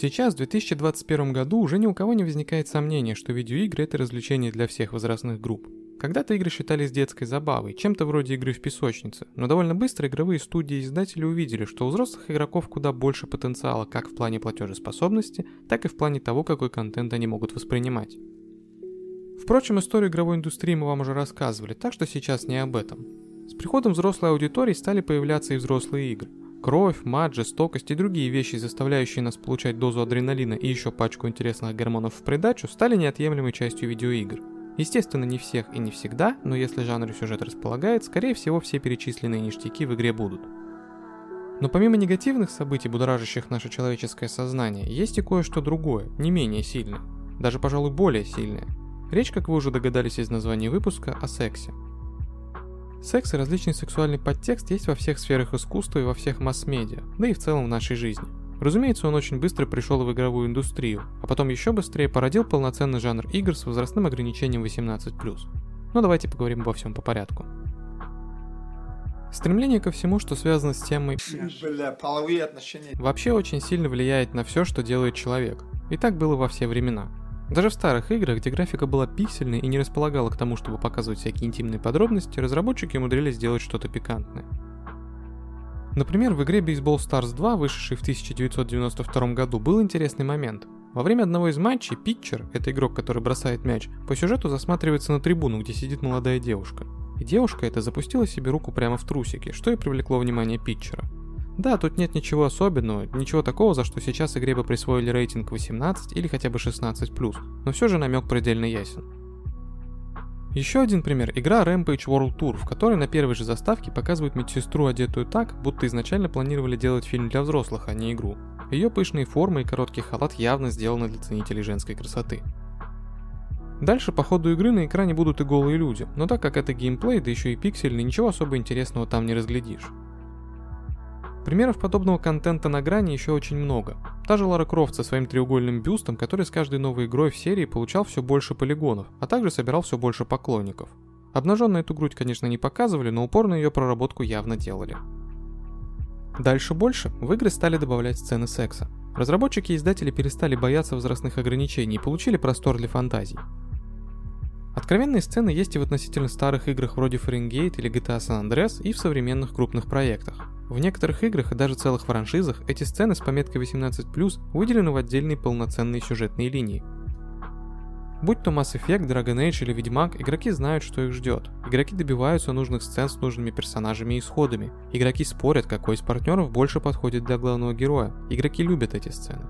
Сейчас, в 2021 году, уже ни у кого не возникает сомнения, что видеоигры – это развлечение для всех возрастных групп. Когда-то игры считались детской забавой, чем-то вроде игры в песочнице, но довольно быстро игровые студии и издатели увидели, что у взрослых игроков куда больше потенциала как в плане платежеспособности, так и в плане того, какой контент они могут воспринимать. Впрочем, историю игровой индустрии мы вам уже рассказывали, так что сейчас не об этом. С приходом взрослой аудитории стали появляться и взрослые игры. Кровь, мат, жестокость и другие вещи, заставляющие нас получать дозу адреналина и еще пачку интересных гормонов в придачу, стали неотъемлемой частью видеоигр. Естественно, не всех и не всегда, но если жанр и сюжет располагает, скорее всего все перечисленные ништяки в игре будут. Но помимо негативных событий, будоражащих наше человеческое сознание, есть и кое-что другое, не менее сильное. Даже, пожалуй, более сильное. Речь, как вы уже догадались из названия выпуска, о сексе. Секс и различный сексуальный подтекст есть во всех сферах искусства и во всех масс-медиа, да и в целом в нашей жизни. Разумеется, он очень быстро пришел в игровую индустрию, а потом еще быстрее породил полноценный жанр игр с возрастным ограничением 18+. Но давайте поговорим обо всем по порядку. Стремление ко всему, что связано с темой Бля, половые отношения. вообще очень сильно влияет на все, что делает человек. И так было во все времена. Даже в старых играх, где графика была пиксельной и не располагала к тому, чтобы показывать всякие интимные подробности, разработчики умудрились сделать что-то пикантное. Например, в игре Baseball Stars 2, вышедшей в 1992 году, был интересный момент. Во время одного из матчей питчер, это игрок, который бросает мяч, по сюжету засматривается на трибуну, где сидит молодая девушка. И девушка эта запустила себе руку прямо в трусики, что и привлекло внимание питчера. Да, тут нет ничего особенного, ничего такого, за что сейчас игре бы присвоили рейтинг 18 или хотя бы 16+, но все же намек предельно ясен. Еще один пример – игра Rampage World Tour, в которой на первой же заставке показывают медсестру, одетую так, будто изначально планировали делать фильм для взрослых, а не игру. Ее пышные формы и короткий халат явно сделаны для ценителей женской красоты. Дальше по ходу игры на экране будут и голые люди, но так как это геймплей, да еще и пиксельный, ничего особо интересного там не разглядишь. Примеров подобного контента на грани еще очень много. Та же Лара Крофт со своим треугольным бюстом, который с каждой новой игрой в серии получал все больше полигонов, а также собирал все больше поклонников. Обнаженно эту грудь, конечно, не показывали, но упор на ее проработку явно делали. Дальше больше в игры стали добавлять сцены секса. Разработчики и издатели перестали бояться возрастных ограничений и получили простор для фантазий. Откровенные сцены есть и в относительно старых играх вроде Фаренгейт или GTA San Andreas и в современных крупных проектах. В некоторых играх и даже целых франшизах эти сцены с пометкой 18+, выделены в отдельные полноценные сюжетные линии. Будь то Mass Effect, Dragon Age или Ведьмак, игроки знают, что их ждет. Игроки добиваются нужных сцен с нужными персонажами и исходами. Игроки спорят, какой из партнеров больше подходит для главного героя. Игроки любят эти сцены.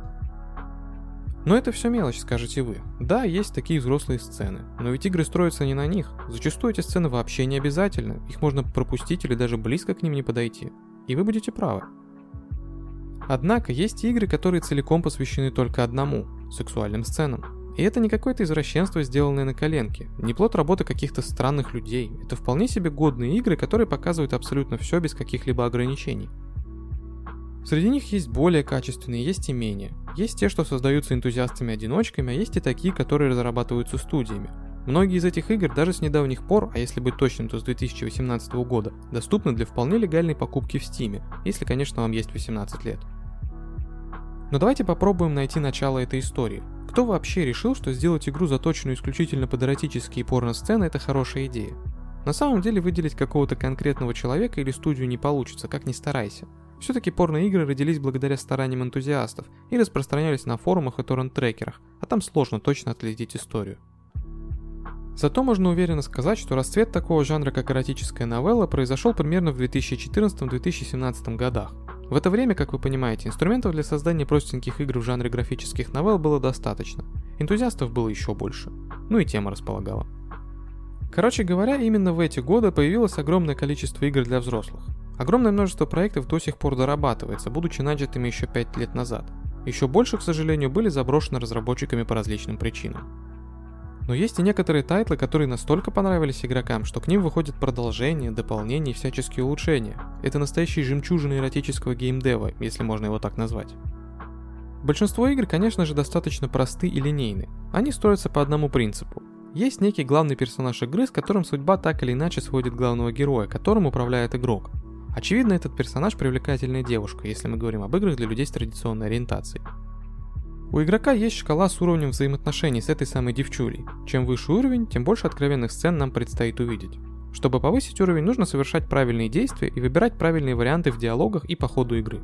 Но это все мелочь, скажете вы. Да, есть такие взрослые сцены, но ведь игры строятся не на них. Зачастую эти сцены вообще не обязательны, их можно пропустить или даже близко к ним не подойти. И вы будете правы. Однако есть игры, которые целиком посвящены только одному – сексуальным сценам. И это не какое-то извращенство, сделанное на коленке, не плод работы каких-то странных людей. Это вполне себе годные игры, которые показывают абсолютно все без каких-либо ограничений. Среди них есть более качественные, есть и менее. Есть те, что создаются энтузиастами-одиночками, а есть и такие, которые разрабатываются студиями. Многие из этих игр даже с недавних пор, а если быть точным, то с 2018 года, доступны для вполне легальной покупки в Steam, если, конечно, вам есть 18 лет. Но давайте попробуем найти начало этой истории. Кто вообще решил, что сделать игру, заточенную исключительно под эротические порно-сцены, это хорошая идея? На самом деле выделить какого-то конкретного человека или студию не получится, как ни старайся. Все-таки порно-игры родились благодаря стараниям энтузиастов и распространялись на форумах и торрент-трекерах, а там сложно точно отследить историю. Зато можно уверенно сказать, что расцвет такого жанра, как эротическая новелла, произошел примерно в 2014-2017 годах. В это время, как вы понимаете, инструментов для создания простеньких игр в жанре графических новелл было достаточно. Энтузиастов было еще больше. Ну и тема располагала. Короче говоря, именно в эти годы появилось огромное количество игр для взрослых. Огромное множество проектов до сих пор дорабатывается, будучи начатыми еще 5 лет назад. Еще больше, к сожалению, были заброшены разработчиками по различным причинам. Но есть и некоторые тайтлы, которые настолько понравились игрокам, что к ним выходят продолжения, дополнения и всяческие улучшения. Это настоящие жемчужины эротического геймдева, если можно его так назвать. Большинство игр, конечно же, достаточно просты и линейны. Они строятся по одному принципу. Есть некий главный персонаж игры, с которым судьба так или иначе сводит главного героя, которым управляет игрок. Очевидно, этот персонаж привлекательная девушка, если мы говорим об играх для людей с традиционной ориентацией. У игрока есть шкала с уровнем взаимоотношений с этой самой девчулей. Чем выше уровень, тем больше откровенных сцен нам предстоит увидеть. Чтобы повысить уровень, нужно совершать правильные действия и выбирать правильные варианты в диалогах и по ходу игры.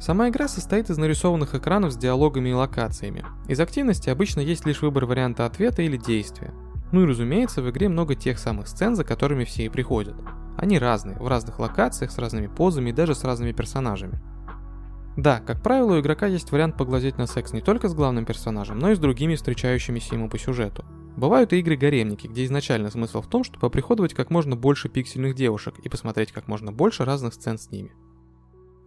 Сама игра состоит из нарисованных экранов с диалогами и локациями. Из активности обычно есть лишь выбор варианта ответа или действия. Ну и разумеется, в игре много тех самых сцен, за которыми все и приходят. Они разные, в разных локациях, с разными позами и даже с разными персонажами. Да, как правило, у игрока есть вариант поглазеть на секс не только с главным персонажем, но и с другими встречающимися ему по сюжету. Бывают и игры-гаремники, где изначально смысл в том, чтобы оприходовать как можно больше пиксельных девушек и посмотреть как можно больше разных сцен с ними.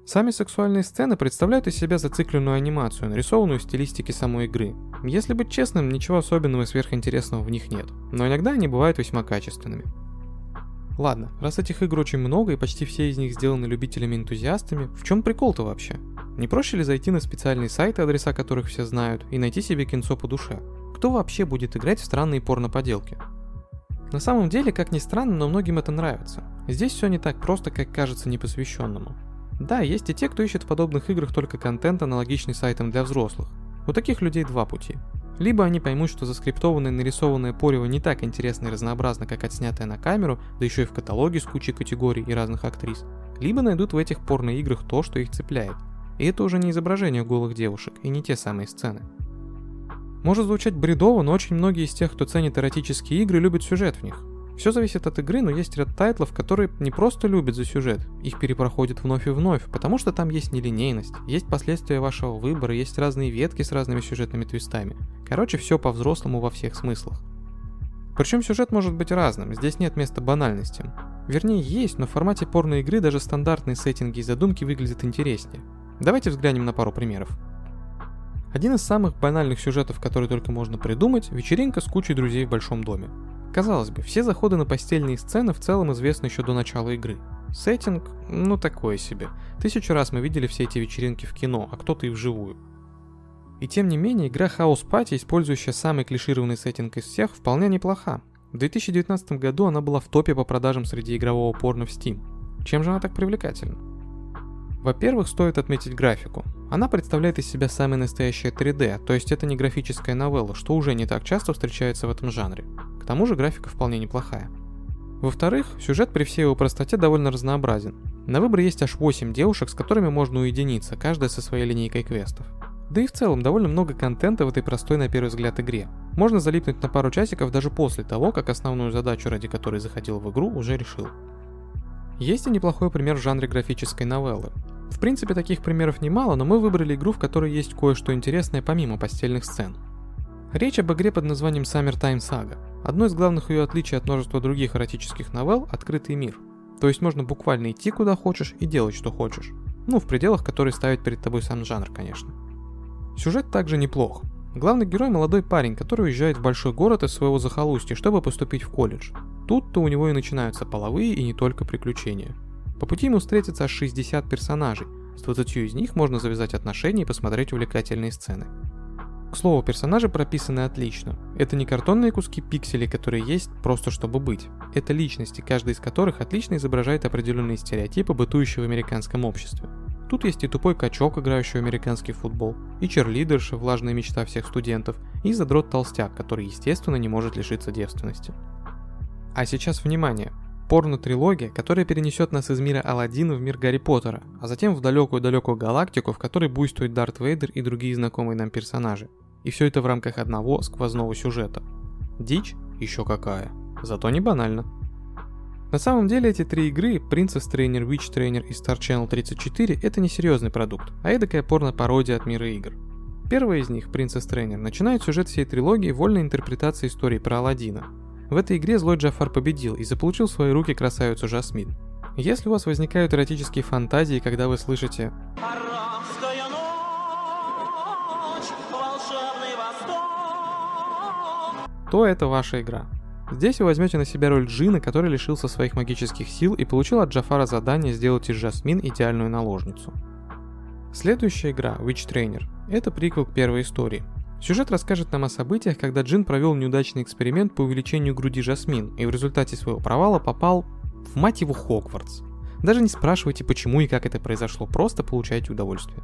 Сами сексуальные сцены представляют из себя зацикленную анимацию, нарисованную в стилистике самой игры. Если быть честным, ничего особенного и сверхинтересного в них нет, но иногда они бывают весьма качественными. Ладно, раз этих игр очень много и почти все из них сделаны любителями-энтузиастами, в чем прикол-то вообще? Не проще ли зайти на специальные сайты, адреса которых все знают, и найти себе кинцо по душе? Кто вообще будет играть в странные порно-поделки? На самом деле, как ни странно, но многим это нравится. Здесь все не так просто, как кажется непосвященному. Да, есть и те, кто ищет в подобных играх только контент, аналогичный сайтам для взрослых. У таких людей два пути. Либо они поймут, что заскриптованное нарисованное порево не так интересно и разнообразно, как отснятое на камеру, да еще и в каталоге с кучей категорий и разных актрис, либо найдут в этих порно-играх то, что их цепляет. И это уже не изображение голых девушек, и не те самые сцены. Может звучать бредово, но очень многие из тех, кто ценит эротические игры, любят сюжет в них. Все зависит от игры, но есть ряд тайтлов, которые не просто любят за сюжет, их перепроходят вновь и вновь, потому что там есть нелинейность, есть последствия вашего выбора, есть разные ветки с разными сюжетными твистами. Короче, все по-взрослому во всех смыслах. Причем сюжет может быть разным, здесь нет места банальностям. Вернее, есть, но в формате порной игры даже стандартные сеттинги и задумки выглядят интереснее. Давайте взглянем на пару примеров. Один из самых банальных сюжетов, который только можно придумать – вечеринка с кучей друзей в большом доме. Казалось бы, все заходы на постельные сцены в целом известны еще до начала игры. Сеттинг, ну такое себе. Тысячу раз мы видели все эти вечеринки в кино, а кто-то и вживую. И тем не менее, игра House Party, использующая самый клишированный сеттинг из всех, вполне неплоха. В 2019 году она была в топе по продажам среди игрового порно в Steam. Чем же она так привлекательна? Во-первых, стоит отметить графику. Она представляет из себя самое настоящее 3D, то есть это не графическая новелла, что уже не так часто встречается в этом жанре. К тому же графика вполне неплохая. Во-вторых, сюжет при всей его простоте довольно разнообразен. На выбор есть аж 8 девушек, с которыми можно уединиться, каждая со своей линейкой квестов. Да и в целом довольно много контента в этой простой на первый взгляд игре. Можно залипнуть на пару часиков даже после того, как основную задачу, ради которой заходил в игру, уже решил. Есть и неплохой пример в жанре графической новеллы. В принципе, таких примеров немало, но мы выбрали игру, в которой есть кое-что интересное помимо постельных сцен. Речь об игре под названием Summertime Saga. Одно из главных ее отличий от множества других эротических новелл – открытый мир. То есть можно буквально идти куда хочешь и делать что хочешь. Ну, в пределах, которые ставит перед тобой сам жанр, конечно. Сюжет также неплох. Главный герой – молодой парень, который уезжает в большой город из своего захолустья, чтобы поступить в колледж. Тут-то у него и начинаются половые и не только приключения. По пути ему встретится аж 60 персонажей, с 20 из них можно завязать отношения и посмотреть увлекательные сцены. К слову, персонажи прописаны отлично. Это не картонные куски пикселей, которые есть просто чтобы быть. Это личности, каждый из которых отлично изображает определенные стереотипы, бытующие в американском обществе. Тут есть и тупой качок, играющий в американский футбол, и черлидерша, влажная мечта всех студентов, и задрот-толстяк, который, естественно, не может лишиться девственности. А сейчас внимание! Порно-трилогия, которая перенесет нас из мира Алладина в мир Гарри Поттера, а затем в далекую-далекую галактику, в которой буйствует Дарт Вейдер и другие знакомые нам персонажи. И все это в рамках одного сквозного сюжета. Дичь? Еще какая. Зато не банально. На самом деле эти три игры, Princess Trainer, Witch Trainer и Star Channel 34, это не серьезный продукт, а эдакая порно-пародия от мира игр. Первая из них, Princess Trainer, начинает сюжет всей трилогии вольной интерпретацией истории про Алладина. В этой игре злой Джафар победил и заполучил в свои руки красавицу Жасмин. Если у вас возникают эротические фантазии, когда вы слышите то это ваша игра. Здесь вы возьмете на себя роль Джина, который лишился своих магических сил и получил от Джафара задание сделать из Жасмин идеальную наложницу. Следующая игра, Witch Trainer, это приквел к первой истории. Сюжет расскажет нам о событиях, когда Джин провел неудачный эксперимент по увеличению груди Жасмин и в результате своего провала попал в мать его Хогвартс. Даже не спрашивайте, почему и как это произошло, просто получайте удовольствие.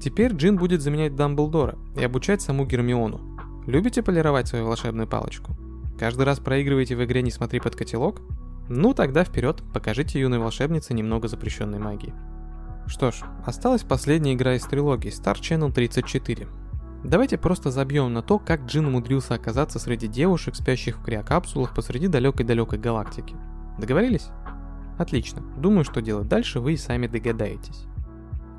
Теперь Джин будет заменять Дамблдора и обучать саму Гермиону. Любите полировать свою волшебную палочку? Каждый раз проигрываете в игре «Не смотри под котелок»? Ну тогда вперед, покажите юной волшебнице немного запрещенной магии. Что ж, осталась последняя игра из трилогии Star Channel 34. Давайте просто забьем на то, как Джин умудрился оказаться среди девушек, спящих в криокапсулах посреди далекой-далекой галактики. Договорились? Отлично. Думаю, что делать дальше вы и сами догадаетесь.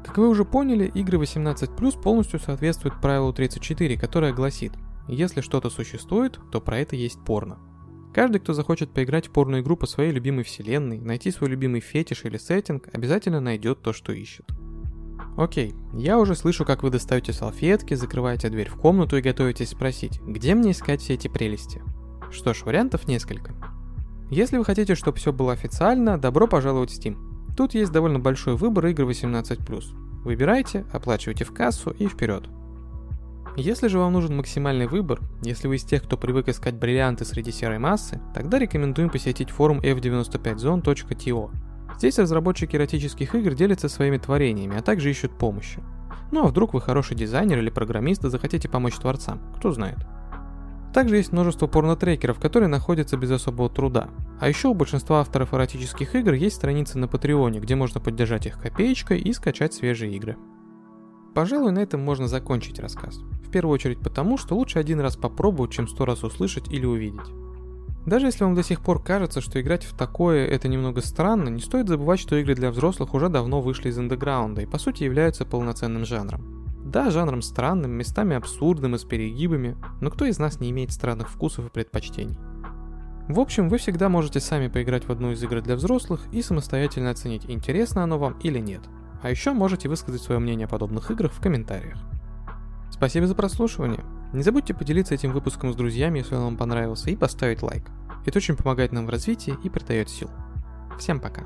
Как вы уже поняли, игры 18+, полностью соответствуют правилу 34, которое гласит, если что-то существует, то про это есть порно. Каждый, кто захочет поиграть в порную игру по своей любимой вселенной, найти свой любимый фетиш или сеттинг, обязательно найдет то, что ищет. Окей, я уже слышу, как вы достаете салфетки, закрываете дверь в комнату и готовитесь спросить, где мне искать все эти прелести. Что ж, вариантов несколько. Если вы хотите, чтобы все было официально, добро пожаловать в Steam. Тут есть довольно большой выбор игр 18+. Выбирайте, оплачивайте в кассу и вперед. Если же вам нужен максимальный выбор, если вы из тех, кто привык искать бриллианты среди серой массы, тогда рекомендуем посетить форум f95zone.to. Здесь разработчики эротических игр делятся своими творениями, а также ищут помощи. Ну а вдруг вы хороший дизайнер или программист и захотите помочь творцам, кто знает. Также есть множество порнотрекеров, которые находятся без особого труда. А еще у большинства авторов эротических игр есть страницы на Патреоне, где можно поддержать их копеечкой и скачать свежие игры. Пожалуй, на этом можно закончить рассказ. В первую очередь потому, что лучше один раз попробовать, чем сто раз услышать или увидеть. Даже если вам до сих пор кажется, что играть в такое это немного странно, не стоит забывать, что игры для взрослых уже давно вышли из андеграунда и по сути являются полноценным жанром. Да, жанром странным, местами абсурдным и с перегибами, но кто из нас не имеет странных вкусов и предпочтений? В общем, вы всегда можете сами поиграть в одну из игр для взрослых и самостоятельно оценить, интересно оно вам или нет. А еще можете высказать свое мнение о подобных играх в комментариях. Спасибо за прослушивание. Не забудьте поделиться этим выпуском с друзьями, если он вам понравился, и поставить лайк. Это очень помогает нам в развитии и придает сил. Всем пока.